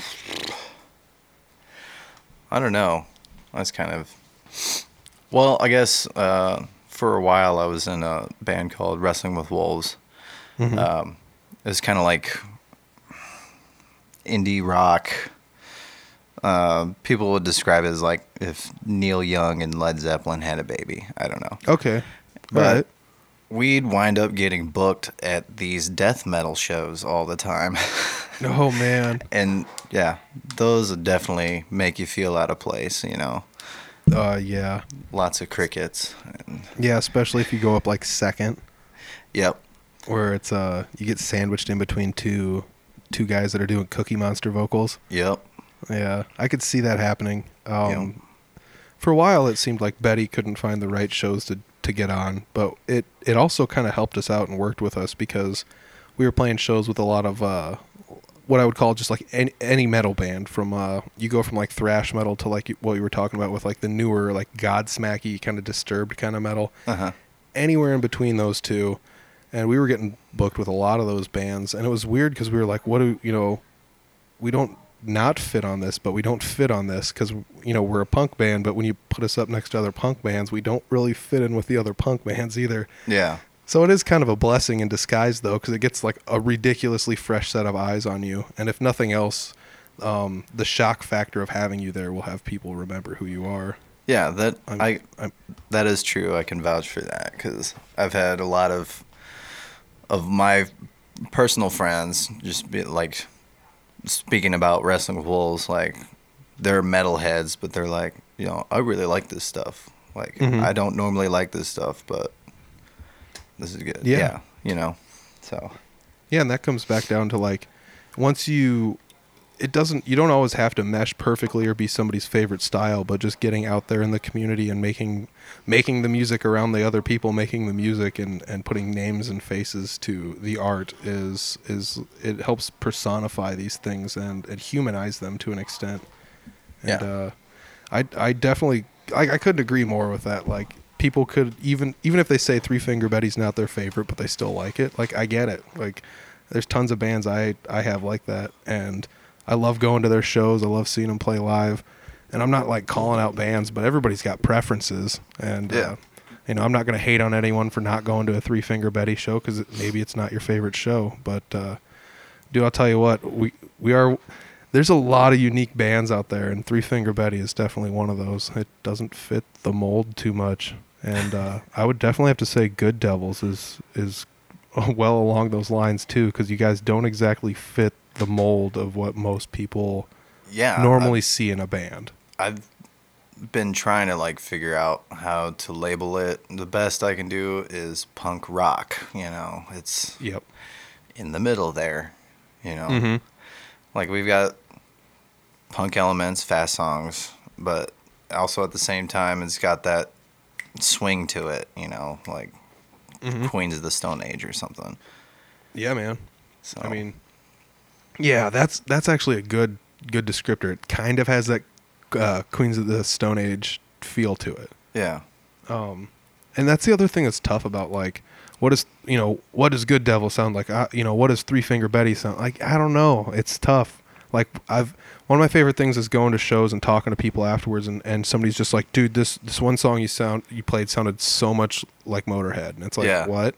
I don't know. That's kind of. Well, I guess uh, for a while I was in a band called Wrestling with Wolves. Mm-hmm. Um, it's kind of like indie rock. Uh, people would describe it as like if Neil Young and Led Zeppelin had a baby. I don't know. Okay, But right. we'd wind up getting booked at these death metal shows all the time. Oh man, and yeah, those definitely make you feel out of place, you know. Uh, yeah, Lots of crickets. Yeah, especially if you go up like second, yep. where it's uh you get sandwiched in between two two guys that are doing Cookie Monster vocals. Yep. Yeah, I could see that happening. Um, For a while, it seemed like Betty couldn't find the right shows to, to get on, but it, it also kind of helped us out and worked with us because we were playing shows with a lot of uh, what I would call just like any, any metal band. From uh, you go from like thrash metal to like what you were talking about with like the newer like Godsmacky kind of disturbed kind of metal Uh huh. anywhere in between those two and we were getting booked with a lot of those bands and it was weird because we were like what do you know we don't not fit on this, but we don't fit on this because you know we're a punk band. But when you put us up next to other punk bands, we don't really fit in with the other punk bands either. Yeah. So it is kind of a blessing in disguise, though, because it gets like a ridiculously fresh set of eyes on you, and if nothing else, um, the shock factor of having you there will have people remember who you are. Yeah, that I'm- I I'm- that is true. I can vouch for that because I've had a lot of of my personal friends just be like speaking about wrestling with wolves. Like they're metalheads, but they're like, you know, I really like this stuff. Like Mhm. I don't normally like this stuff, but this is good. Yeah. Yeah, you know. So Yeah, and that comes back down to like once you it doesn't you don't always have to mesh perfectly or be somebody's favorite style, but just getting out there in the community and making making the music around the other people making the music and and putting names and faces to the art is is it helps personify these things and and humanize them to an extent. And Yeah. uh I I definitely I, I couldn't agree more with that. Like people could even even if they say Three Finger Betty's not their favorite, but they still like it. Like I get it. Like there's tons of bands I I have like that, and I love going to their shows. I love seeing them play live, and I'm not like calling out bands, but everybody's got preferences, and Yeah. uh, you know I'm not gonna hate on anyone for not going to a Three Finger Betty show because it, maybe it's not your favorite show, but uh, dude, I'll tell you what we we are. There's a lot of unique bands out there, and Three Finger Betty is definitely one of those. It doesn't fit the mold too much, and uh, I would definitely have to say Good Devils is is well along those lines too, because you guys don't exactly fit the mold of what most people yeah, normally see in a band. I've been trying to like figure out how to label it. The best I can do is punk rock. You know, it's Yep. in the middle there. You know, Mm-hmm. like we've got punk elements, fast songs, but also at the same time, it's got that swing to it. You know, like Mhm. Queens of the Stone Age or something. Yeah, man. So I mean, yeah, that's that's actually a good good descriptor. It kind of has that uh, Queens of the Stone Age feel to it. yeah, Um, and that's the other thing that's tough about like what is you know what does Good Devil sound like? I, you know what does Three Finger Betty sound like? I don't know. It's tough. Like I've one of my favorite things is going to shows and talking to people afterwards, and, and somebody's just like, dude, this this one song you sound you played sounded so much like Motorhead, and it's like Yeah. what?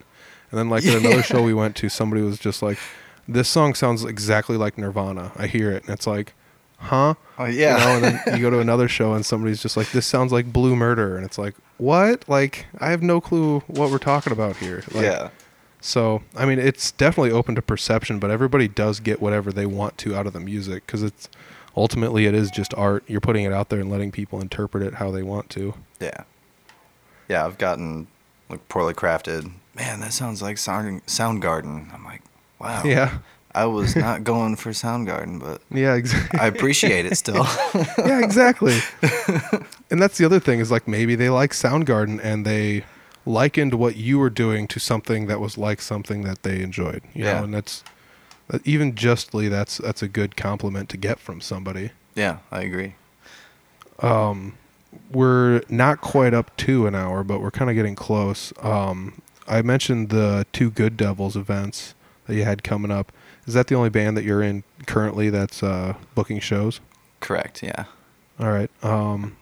And then like at another show we went to, somebody was just like, this song sounds exactly like Nirvana. I hear it, and it's like, huh? oh You yeah, know, and then you go to another show and somebody's just like, "This sounds like Blue Murder," and it's like, "What?" Like, I have no clue what we're talking about here. Like, yeah, So, I mean, it's definitely open to perception, but everybody does get whatever they want to out of the music because it's ultimately it is just art. You're putting it out there and letting people interpret it how they want to. yeah, yeah. I've gotten like poorly crafted. Man, that sounds like Sound Soundgarden. I'm like, wow. Yeah, I was not going for Soundgarden, but yeah, exactly. I appreciate it still. yeah, exactly. and that's the other thing is like maybe they like Soundgarden and they likened what you were doing to something that was like something that they enjoyed. You Yeah. know, and that's that even justly that's that's a good compliment to get from somebody. yeah, I agree. Um, we're not quite up to an hour, but we're kind of getting close. Um, I mentioned the two Good Devils events that you had coming up. Is that the only band that you're in currently that's uh, booking shows? Correct. Yeah. All right. Um,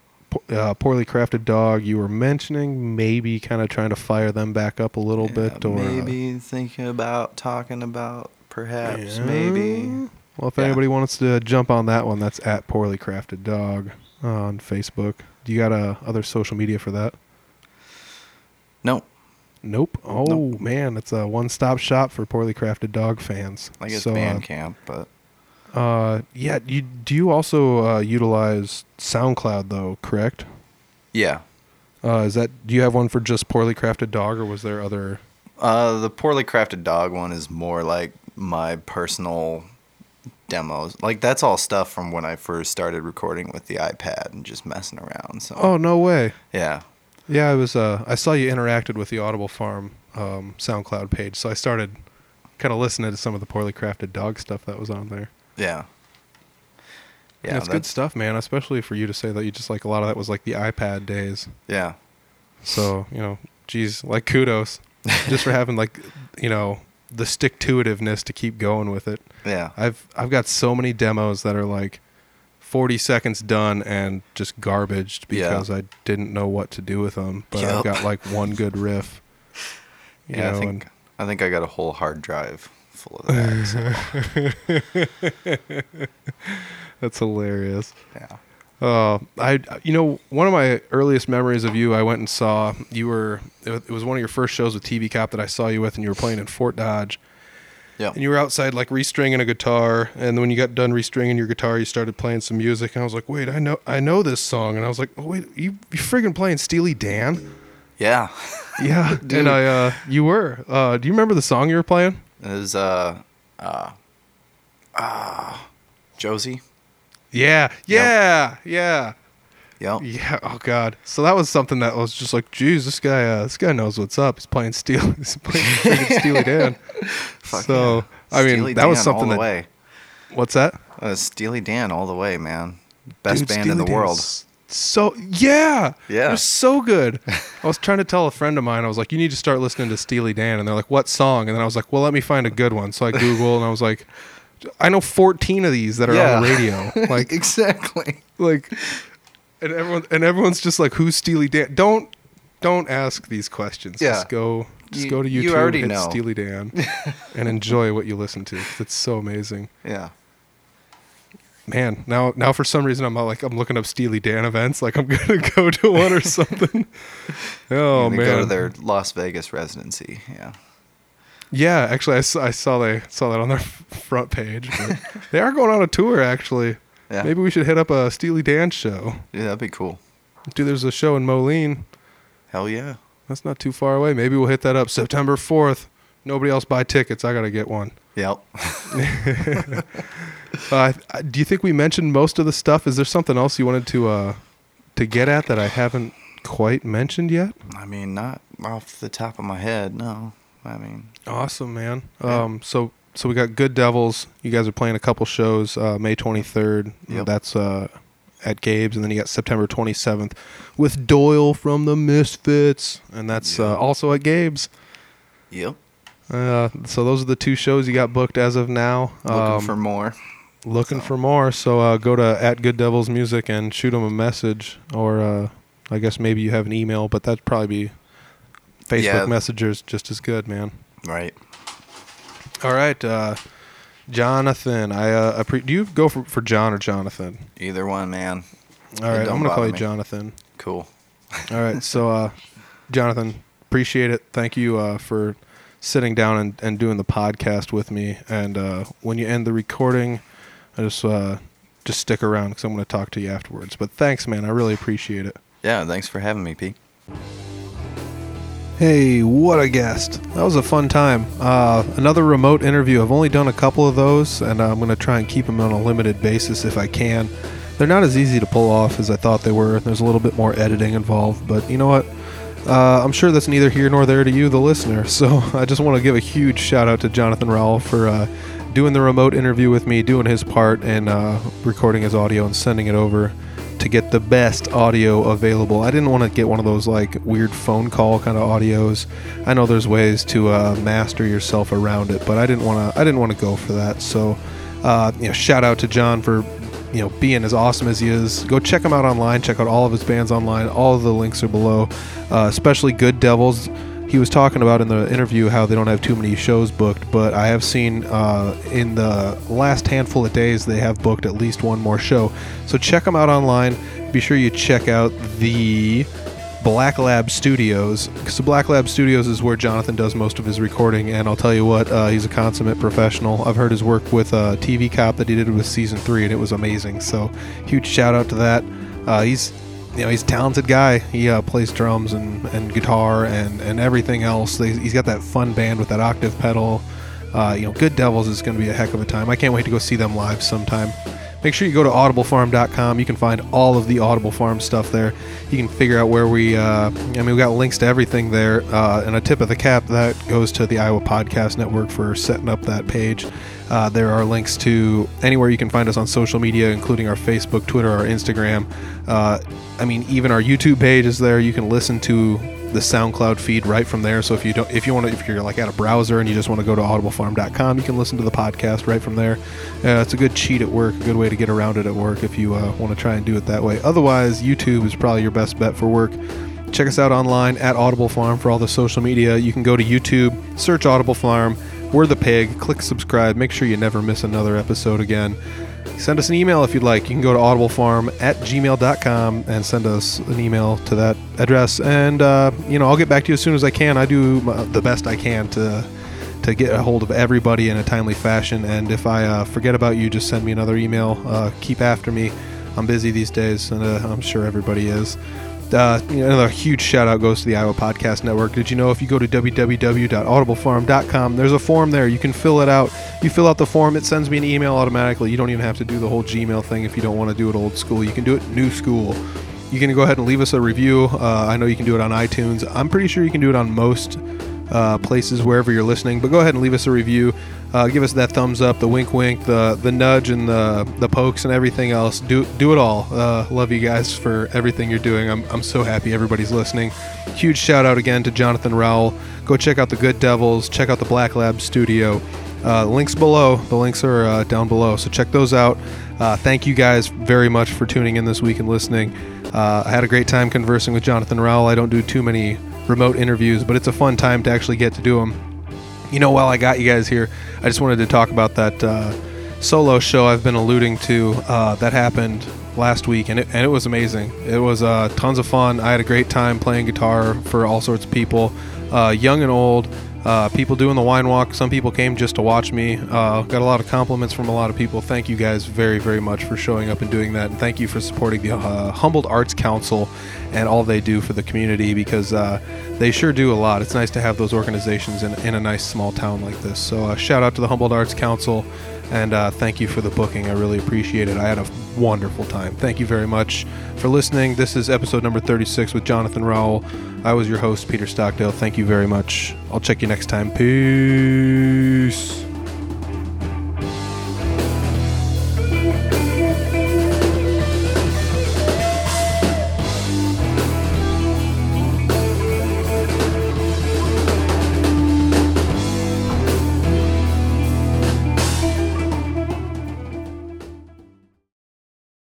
uh, poorly crafted dog. You were mentioning maybe kind of trying to fire them back up a little bit, or uh, maybe thinking about talking about perhaps Yeah. maybe. Well, if Yeah. anybody wants to jump on that one, that's at poorly crafted dog on Facebook. Do you got uh, other social media for that? No, Nope. Oh Nope. man, it's a one-stop shop for poorly crafted dog fans. I guess so, uh, Bandcamp, but Uh, yeah. You do you also uh, utilize SoundCloud though? Correct. yeah. Uh, is that do you have one for just poorly crafted dog, or was there other? Uh, the poorly crafted dog one is more like my personal demos. Like that's all stuff from when I first started recording with the iPad and just messing around. So Oh no way. yeah, Yeah, I was. Uh, I saw you interacted with the Audible Farm um, SoundCloud page, so I started kind of listening to some of the poorly crafted dog stuff that was on there. yeah, Yeah, yeah. it's good stuff, man. Especially for you to say that you just like a lot of that was like the iPad days. Yeah, So you know, geez, like kudos, just for having like you know the stick to itiveness to keep going with it. Yeah. I've I've got so many demos that are like 40 seconds done and just garbaged Yeah. because I didn't know what to do with them. But I've got like one good riff. Yeah, know, I think I think I got a whole hard drive full of that. so, that's hilarious. yeah. Uh, I you know one of my earliest memories of you, I went and saw you were it was- one of your first shows with TV Cop that I saw you with, and you were playing in Fort Dodge. Yeah. And you were outside like restringing a guitar, and then when you got done restringing your guitar, you started playing some music, and I was like, "Wait, I know, I know this song," and I was like, oh, "Wait, you you friggin' playing Steely Dan?" Yeah. Yeah, and I uh, you were. Uh, do you remember the song you were playing? It was uh uh uh Josie. Yeah, yeah, yeah, Yep. yeah. Oh God. So that was something that was just like, "Geez, this guy, uh, this guy knows what's up. He's playing Steel, he's playing Steely Dan." Fuck so yeah. I mean, Steely that was something all the that. way. What's that? Uh, Steely Dan all the way, man. Best Dude, band Steely in the world. So yeah, Yeah. they're so good. I was trying to tell a friend of mine. I was like, "You need to start listening to Steely Dan," and they're like, "What song?" And then I was like, "Well, let me find a good one." So I Google and I was like, "I know 14 of these that are on the radio." Like, exactly. like, and everyone and everyone's just like, "Who's Steely Dan?" Don't don't ask these questions. Yeah. Just go. Just You- go to YouTube. you already hit know. Steely Dan and enjoy what you listen to. It's so amazing. Yeah. Man, now now for some reason I'm like I'm looking up Steely Dan events. Like I'm gonna go to one or something. oh man, Go to their Las Vegas residency. Yeah. Yeah. Actually, I saw, I saw they saw that on their front page. They are going on a tour. Actually, Yeah. maybe we should hit up a Steely Dan show. Yeah, that'd be cool. Dude, there's a show in Moline. Hell yeah. That's not too far away. Maybe we'll hit that up September 4th. Nobody else buy tickets. I gotta get one. Yep. Uh, do you think we mentioned most of the stuff? Is there something else you wanted to uh, to get at that I haven't quite mentioned yet? I mean, not off the top of my head, no. I mean, Awesome, man. Yeah. Um, so so we got Good Devils. You guys are playing a couple shows. Uh, May 23rd. Yep. That's uh, at Gabe's, and then you got September 27th with Doyle from the Misfits, and that's uh, also at Gabe's. yep. Uh, so those are the two shows you got booked as of now. Looking Um, for more. looking for more. So uh, go to at Good Devils Music and shoot them a message, or uh, I guess maybe you have an email, but that'd probably be Facebook Yeah. Messengers just as good, man. Right. All right, uh, Jonathan. I uh, appre- do you go for, for John or Jonathan? Either one, man. All right, I'm gonna call you me. Jonathan. Cool. All right, so uh, Jonathan, appreciate it. Thank you uh, for sitting down and, and doing the podcast with me. And uh, when you end the recording, I just uh, just stick around because I'm going to talk to you afterwards. But thanks, man. I really appreciate it. Yeah, thanks for having me, Pete. Hey, what a guest. That was a fun time. Uh, another remote interview. I've only done a couple of those, and I'm going to try and keep them on a limited basis if I can. They're not as easy to pull off as I thought they were. There's a little bit more editing involved, but you know what? Uh, I'm sure that's neither here nor there to you, the listener. So I just want to give a huge shout out to Jonathan Rowell for uh, doing the remote interview with me, doing his part, and uh, recording his audio and sending it over to get the best audio available. I didn't want to get one of those like weird phone call kind of audios. I know there's ways to uh, master yourself around it, but I didn't want to. I didn't want to go for that. So, uh, you know, shout out to John for you know being as awesome as he is. Go check him out online. Check out all of his bands online. All of the links are below, uh, especially Good Devils. He was talking about in the interview how they don't have too many shows booked, but I have seen uh, in the last handful of days they have booked at least one more show. So check them out online. Be sure you check out the Black Lab Studios because the Black Lab Studios is where Jonathan does most of his recording. And I'll tell you what, uh, he's a consummate professional. I've heard his work with uh, TV Cop that he did with season three, and it was amazing. So huge shout out to that. Uh, he's you know he's a talented guy. He uh, plays drums and, and guitar and, and everything else. He's got that fun band with that octave pedal. Uh, you know, Good Devils is going to be a heck of a time. I can't wait to go see them live sometime. Make sure you go to audiblefarm.com. You can find all of the Audible Farm stuff there. You can figure out where we, uh, I mean, we got links to everything there. Uh, and a tip of the cap that goes to the Iowa Podcast Network for setting up that page. Uh, there are links to anywhere you can find us on social media, including our Facebook, Twitter, our Instagram. Uh, I mean, even our YouTube page is there. You can listen to the SoundCloud feed right from there. So if you don't, if you want to, if you're like at a browser and you just want to go to audiblefarm.com, you can listen to the podcast right from there. Uh, it's a good cheat at work, a good way to get around it at work if you uh, want to try and do it that way. Otherwise, YouTube is probably your best bet for work. Check us out online at Audible Farm for all the social media. You can go to YouTube, search Audible Farm. We're the pig. Click subscribe. Make sure you never miss another episode again. Send us an email if you'd like. You can go to audiblefarm at gmail.com and send us an email to that address. And, uh, you know, I'll get back to you as soon as I can. I do my, the best I can to to get a hold of everybody in a timely fashion. And if I uh, forget about you, just send me another email. Uh, keep after me. I'm busy these days, and uh, I'm sure everybody is. Uh, another huge shout out goes to the Iowa Podcast Network. Did you know if you go to www.audiblefarm.com, there's a form there. You can fill it out. You fill out the form, it sends me an email automatically. You don't even have to do the whole Gmail thing if you don't want to do it old school. You can do it new school. You can go ahead and leave us a review. Uh, I know you can do it on iTunes. I'm pretty sure you can do it on most uh, places wherever you're listening. But go ahead and leave us a review. Uh, give us that thumbs up, the wink, wink, the the nudge, and the the pokes, and everything else. Do do it all. Uh, love you guys for everything you're doing. I'm I'm so happy everybody's listening. Huge shout out again to Jonathan Rowell. Go check out the Good Devils. Check out the Black Lab Studio. Uh, links below. The links are uh, down below. So check those out. Uh, thank you guys very much for tuning in this week and listening. Uh, I had a great time conversing with Jonathan Rowell. I don't do too many remote interviews, but it's a fun time to actually get to do them. You know, while I got you guys here, I just wanted to talk about that uh, solo show I've been alluding to uh, that happened last week, and it, and it was amazing. It was uh, tons of fun. I had a great time playing guitar for all sorts of people, uh, young and old. Uh, people doing the wine walk. Some people came just to watch me. Uh, got a lot of compliments from a lot of people. Thank you guys very, very much for showing up and doing that. And thank you for supporting the uh, Humboldt Arts Council and all they do for the community because uh, they sure do a lot. It's nice to have those organizations in, in a nice small town like this. So, uh, shout out to the Humboldt Arts Council and uh, thank you for the booking. I really appreciate it. I had a wonderful time. Thank you very much for listening. This is episode number 36 with Jonathan Rowell. I was your host, Peter Stockdale. Thank you very much. I'll check you next time. Peace.